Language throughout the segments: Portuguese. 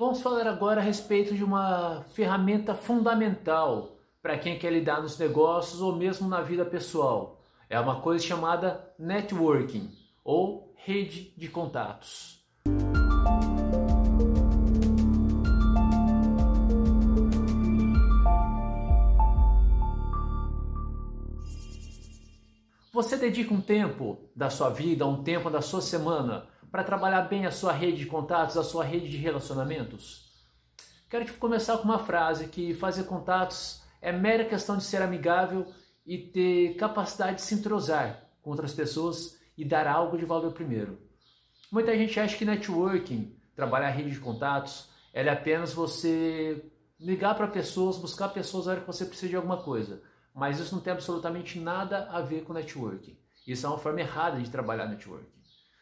Vamos falar agora a respeito de uma ferramenta fundamental para quem quer lidar nos negócios ou mesmo na vida pessoal. É uma coisa chamada networking ou rede de contatos. Você dedica um tempo da sua vida, um tempo da sua semana para trabalhar bem a sua rede de contatos, a sua rede de relacionamentos? Quero te começar com uma frase que fazer contatos é mera questão de ser amigável e ter capacidade de se entrosar com outras pessoas e dar algo de valor primeiro. Muita gente acha que networking, trabalhar a rede de contatos, é apenas você ligar para pessoas, buscar pessoas na hora que você precisa de alguma coisa. Mas isso não tem absolutamente nada a ver com networking. Isso é uma forma errada de trabalhar networking.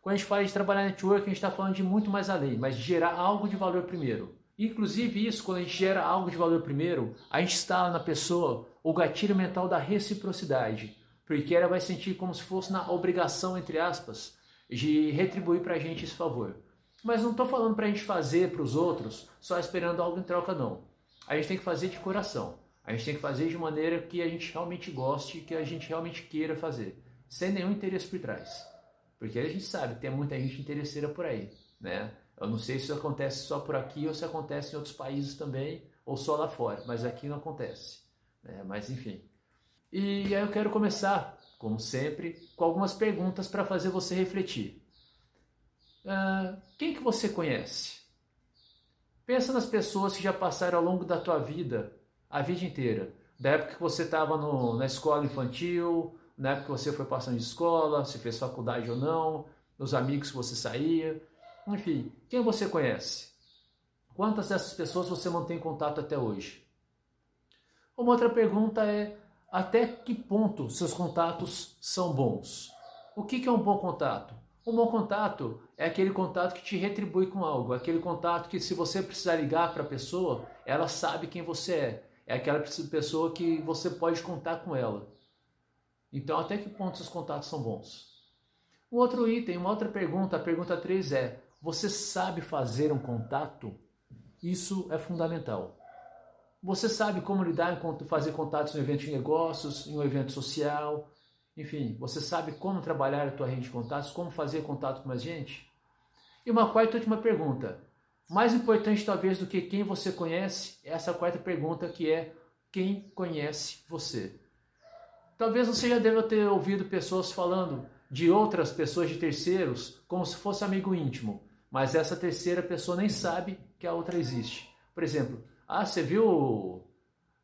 Quando a gente fala de trabalhar network, a gente está falando de muito mais além, mas de gerar algo de valor primeiro. Inclusive isso, quando a gente gera algo de valor primeiro, a gente instala na pessoa o gatilho mental da reciprocidade, porque ela vai sentir como se fosse na obrigação, entre aspas, de retribuir para a gente esse favor. Mas não estou falando para a gente fazer para os outros só esperando algo em troca, não. A gente tem que fazer de coração. A gente tem que fazer de maneira que a gente realmente goste, que a gente realmente queira fazer, sem nenhum interesse por trás. Porque a gente sabe que tem muita gente interesseira por aí, né? Eu não sei se isso acontece só por aqui ou se acontece em outros países também, ou só lá fora, mas aqui não acontece. Né? Mas enfim. E aí eu quero começar, como sempre, com algumas perguntas para fazer você refletir. Uh, quem que você conhece? Pensa nas pessoas que já passaram ao longo da tua vida, a vida inteira. Da época que você estava na escola infantil, na época que você foi passando de escola, se fez faculdade ou não, os amigos que você saía, enfim, quem você conhece? Quantas dessas pessoas você mantém contato até hoje? Uma outra pergunta é: até que ponto seus contatos são bons? O que é um bom contato? Um bom contato é aquele contato que te retribui com algo, aquele contato que, se você precisar ligar para a pessoa, ela sabe quem você é. É aquela pessoa que você pode contar com ela. Então, até que ponto seus contatos são bons? Um outro item, uma outra pergunta, a pergunta 3 é: você sabe fazer um contato? Isso é fundamental. Você sabe como lidar fazer contatos em um evento de negócios, em um evento social, enfim, você sabe como trabalhar a tua rede de contatos, como fazer contato com mais gente? E uma quarta e última pergunta, mais importante talvez do que quem você conhece, é essa quarta pergunta que é quem conhece você. Talvez você já deva ter ouvido pessoas falando de outras pessoas de terceiros como se fosse amigo íntimo, mas essa terceira pessoa nem sabe que a outra existe. Por exemplo, ah, você viu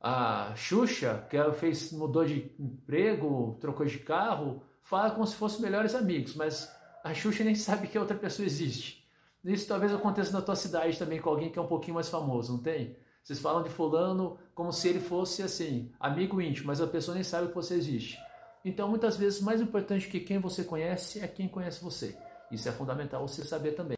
a Xuxa, que ela fez, mudou de emprego, trocou de carro, fala como se fossem melhores amigos, mas a Xuxa nem sabe que a outra pessoa existe. Isso talvez aconteça na tua cidade também com alguém que é um pouquinho mais famoso, não tem? Vocês falam de fulano como se ele fosse assim, amigo íntimo, mas a pessoa nem sabe que você existe. Então, muitas vezes, mais importante que quem você conhece é quem conhece você. Isso é fundamental você saber também.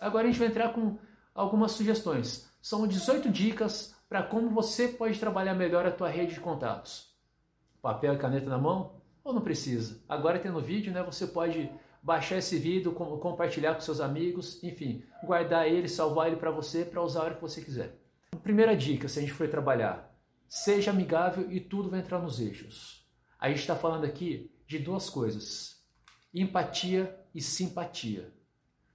Agora a gente vai entrar com algumas sugestões. São 18 dicas para como você pode trabalhar melhor a tua rede de contatos. Papel e caneta na mão? Ou não precisa? Agora tendo vídeo, né, você pode baixar esse vídeo, compartilhar com seus amigos, enfim, guardar ele, salvar ele para você para usar a hora que você quiser. Primeira dica, se a gente for trabalhar, seja amigável e tudo vai entrar nos eixos. A gente está falando aqui de duas coisas: empatia e simpatia.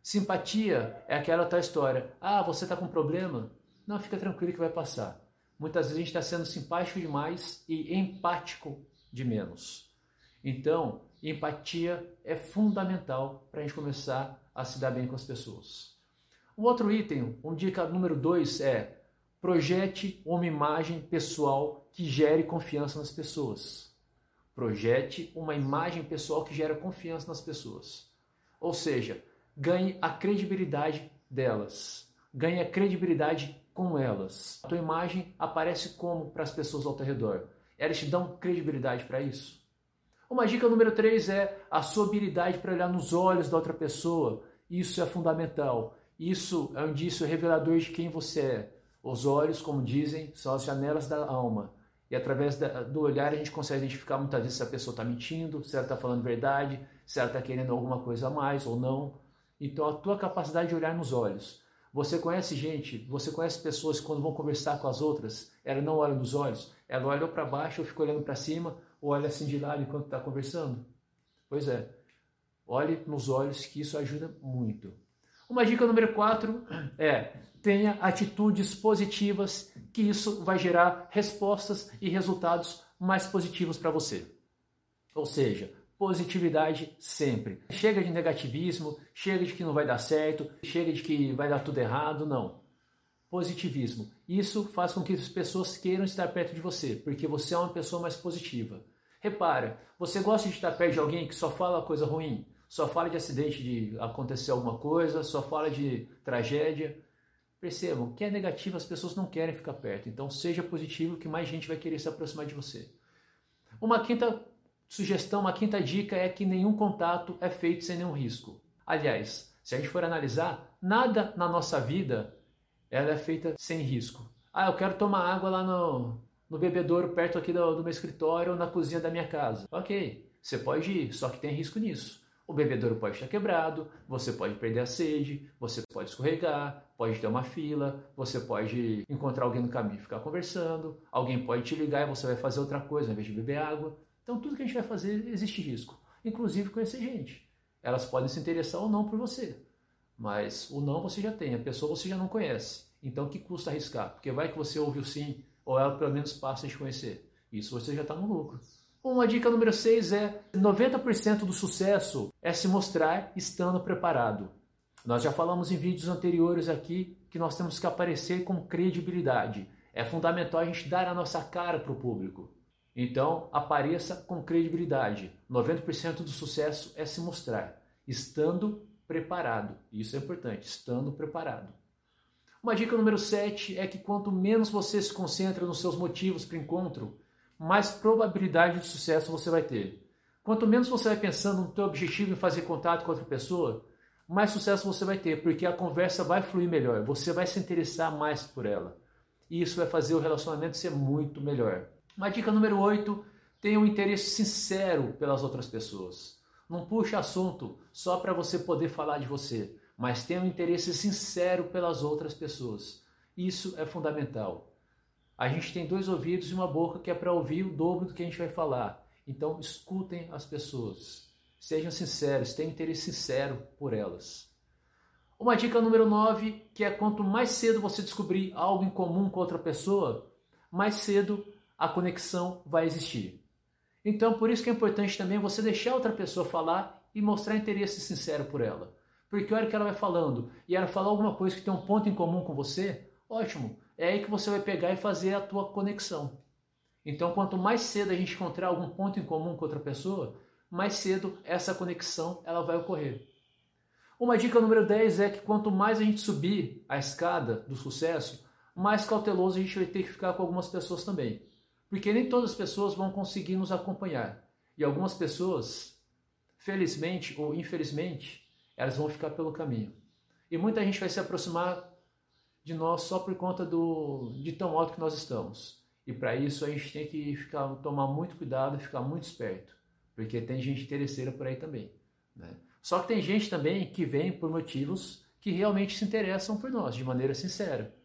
Simpatia é aquela tal história. Ah, você está com problema? Não, fica tranquilo que vai passar. Muitas vezes a gente está sendo simpático demais e empático de menos. Então, empatia é fundamental para a gente começar a se dar bem com as pessoas. O outro item, um dica número dois é Projete uma imagem pessoal que gere confiança nas pessoas. Projete uma imagem pessoal que gera confiança nas pessoas. Ou seja, ganhe a credibilidade delas. Ganhe a credibilidade com elas. A tua imagem aparece como para as pessoas ao teu redor? Elas te dão credibilidade para isso? Uma dica número 3 é a sua habilidade para olhar nos olhos da outra pessoa. Isso é fundamental. Isso é um indício revelador de quem você é. Os olhos, como dizem, são as janelas da alma. E através do olhar a gente consegue identificar muitas vezes se a pessoa está mentindo, se ela está falando verdade, se ela está querendo alguma coisa a mais ou não. Então a tua capacidade de olhar nos olhos. Você conhece gente, você conhece pessoas que quando vão conversar com as outras, ela não olha nos olhos, ela olha para baixo ou fica olhando para cima, ou olha assim de lado enquanto está conversando? Pois é, olhe nos olhos que isso ajuda muito. Uma dica número 4 é tenha atitudes positivas, que isso vai gerar respostas e resultados mais positivos para você. Ou seja, positividade sempre. Chega de negativismo, chega de que não vai dar certo, chega de que vai dar tudo errado, não. Positivismo. Isso faz com que as pessoas queiram estar perto de você, porque você é uma pessoa mais positiva. Repara, você gosta de estar perto de alguém que só fala coisa ruim, só fala de acidente, de acontecer alguma coisa, só fala de tragédia. Percebam, que é negativo as pessoas não querem ficar perto. Então seja positivo que mais gente vai querer se aproximar de você. Uma quinta sugestão, uma quinta dica é que nenhum contato é feito sem nenhum risco. Aliás, se a gente for analisar, nada na nossa vida ela é feita sem risco. Ah, eu quero tomar água lá no, no bebedouro perto aqui do, do meu escritório ou na cozinha da minha casa. Ok, você pode ir, só que tem risco nisso. O bebedouro pode estar quebrado, você pode perder a sede, você pode escorregar, pode ter uma fila, você pode encontrar alguém no caminho e ficar conversando, alguém pode te ligar e você vai fazer outra coisa ao invés de beber água. Então, tudo que a gente vai fazer existe risco, inclusive conhecer gente. Elas podem se interessar ou não por você, mas o não você já tem, a pessoa você já não conhece. Então, que custa arriscar? Porque vai que você ouve o sim, ou ela pelo menos passa a te conhecer. Isso você já está no lucro. Uma dica número 6 é 90% do sucesso é se mostrar estando preparado. Nós já falamos em vídeos anteriores aqui que nós temos que aparecer com credibilidade. É fundamental a gente dar a nossa cara para o público. Então, apareça com credibilidade. 90% do sucesso é se mostrar, estando preparado. Isso é importante, estando preparado. Uma dica número 7 é que quanto menos você se concentra nos seus motivos para o encontro, mais probabilidade de sucesso você vai ter. Quanto menos você vai pensando no teu objetivo em fazer contato com outra pessoa, mais sucesso você vai ter, porque a conversa vai fluir melhor, você vai se interessar mais por ela. E isso vai fazer o relacionamento ser muito melhor. Uma dica número 8, tenha um interesse sincero pelas outras pessoas. Não puxe assunto só para você poder falar de você, mas tenha um interesse sincero pelas outras pessoas. Isso é fundamental. A gente tem dois ouvidos e uma boca que é para ouvir o dobro do que a gente vai falar. Então, escutem as pessoas. Sejam sinceros, tenham interesse sincero por elas. Uma dica número 9, que é quanto mais cedo você descobrir algo em comum com outra pessoa, mais cedo a conexão vai existir. Então, por isso que é importante também você deixar outra pessoa falar e mostrar interesse sincero por ela. Porque a hora que ela vai falando e ela falar alguma coisa que tem um ponto em comum com você, ótimo, é aí que você vai pegar e fazer a tua conexão. Então, quanto mais cedo a gente encontrar algum ponto em comum com outra pessoa, mais cedo essa conexão ela vai ocorrer. Uma dica número 10 é que quanto mais a gente subir a escada do sucesso, mais cauteloso a gente vai ter que ficar com algumas pessoas também. Porque nem todas as pessoas vão conseguir nos acompanhar. E algumas pessoas, felizmente ou infelizmente, elas vão ficar pelo caminho. E muita gente vai se aproximar de nós só por conta do, de tão alto que nós estamos. E para isso a gente tem que ficar, tomar muito cuidado e ficar muito esperto, porque tem gente interesseira por aí também. Né? Só que tem gente também que vem por motivos que realmente se interessam por nós, de maneira sincera.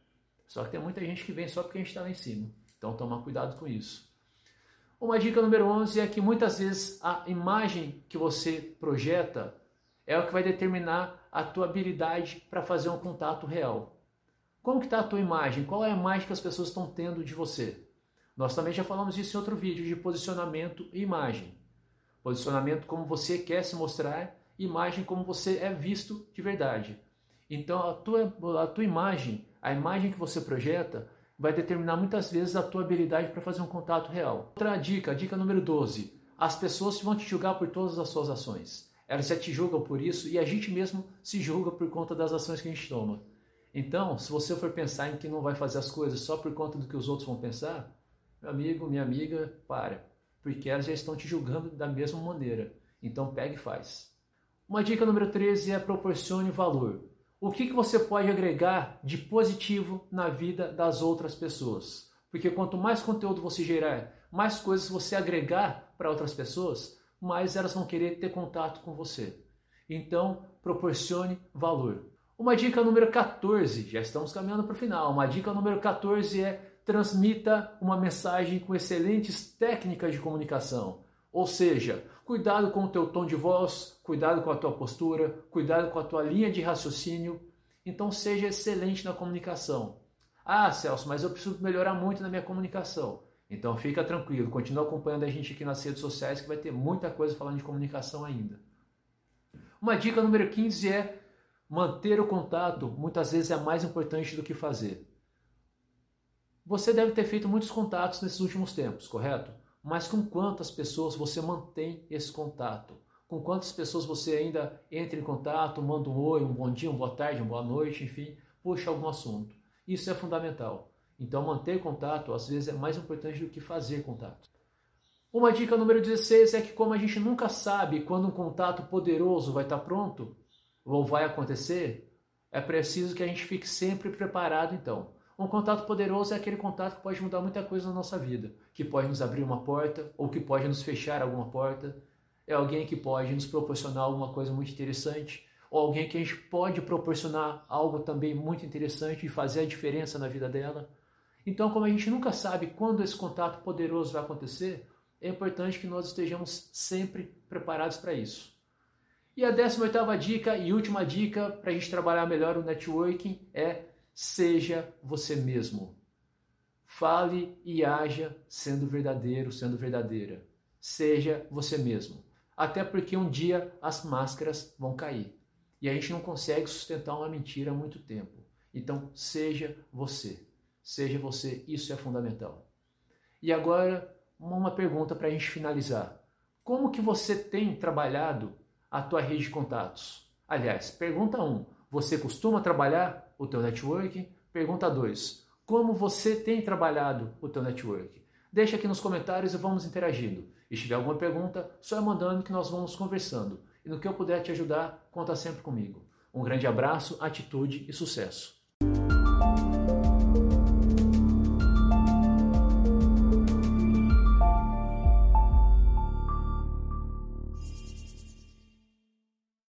Só que tem muita gente que vem só porque a gente está lá em cima. Então, tomar cuidado com isso. Uma dica número 11 é que muitas vezes a imagem que você projeta é o que vai determinar a tua habilidade para fazer um contato real. Como que está a tua imagem? Qual é a imagem que as pessoas estão tendo de você? Nós também já falamos isso em outro vídeo de posicionamento e imagem. Posicionamento como você quer se mostrar, imagem como você é visto de verdade. Então a tua, a tua imagem, a imagem que você projeta, vai determinar muitas vezes a tua habilidade para fazer um contato real. Outra dica, dica número 12. As pessoas vão te julgar por todas as suas ações. Elas já te julgam por isso e a gente mesmo se julga por conta das ações que a gente toma. Então, se você for pensar em que não vai fazer as coisas só por conta do que os outros vão pensar, meu amigo, minha amiga, para. Porque elas já estão te julgando da mesma maneira. Então, pegue e faz. Uma dica número 13 é proporcione valor. O que, que você pode agregar de positivo na vida das outras pessoas? Porque quanto mais conteúdo você gerar, mais coisas você agregar para outras pessoas, mais elas vão querer ter contato com você. Então, proporcione valor. Uma dica número 14, já estamos caminhando para o final. Uma dica número 14 é transmita uma mensagem com excelentes técnicas de comunicação. Ou seja, cuidado com o teu tom de voz, cuidado com a tua postura, cuidado com a tua linha de raciocínio. Então seja excelente na comunicação. Ah, Celso, mas eu preciso melhorar muito na minha comunicação. Então fica tranquilo, continua acompanhando a gente aqui nas redes sociais que vai ter muita coisa falando de comunicação ainda. Uma dica número 15 é Manter o contato muitas vezes é mais importante do que fazer. Você deve ter feito muitos contatos nesses últimos tempos, correto? Mas com quantas pessoas você mantém esse contato? Com quantas pessoas você ainda entra em contato, manda um oi, um bom dia, uma boa tarde, uma boa noite, enfim, puxa algum assunto. Isso é fundamental. Então, manter contato às vezes é mais importante do que fazer contato. Uma dica número 16 é que, como a gente nunca sabe quando um contato poderoso vai estar pronto, ou vai acontecer, é preciso que a gente fique sempre preparado então. Um contato poderoso é aquele contato que pode mudar muita coisa na nossa vida, que pode nos abrir uma porta ou que pode nos fechar alguma porta. É alguém que pode nos proporcionar alguma coisa muito interessante, ou alguém que a gente pode proporcionar algo também muito interessante e fazer a diferença na vida dela. Então, como a gente nunca sabe quando esse contato poderoso vai acontecer, é importante que nós estejamos sempre preparados para isso. E a 18ª dica e última dica para a gente trabalhar melhor o networking é seja você mesmo. Fale e haja sendo verdadeiro, sendo verdadeira. Seja você mesmo. Até porque um dia as máscaras vão cair. E a gente não consegue sustentar uma mentira há muito tempo. Então, seja você. Seja você, isso é fundamental. E agora, uma pergunta para a gente finalizar. Como que você tem trabalhado a tua rede de contatos? Aliás, pergunta 1. Um, você costuma trabalhar o teu networking? Pergunta 2. Como você tem trabalhado o teu networking? Deixa aqui nos comentários e vamos interagindo. E se tiver alguma pergunta, só é mandando que nós vamos conversando. E no que eu puder te ajudar, conta sempre comigo. Um grande abraço, atitude e sucesso.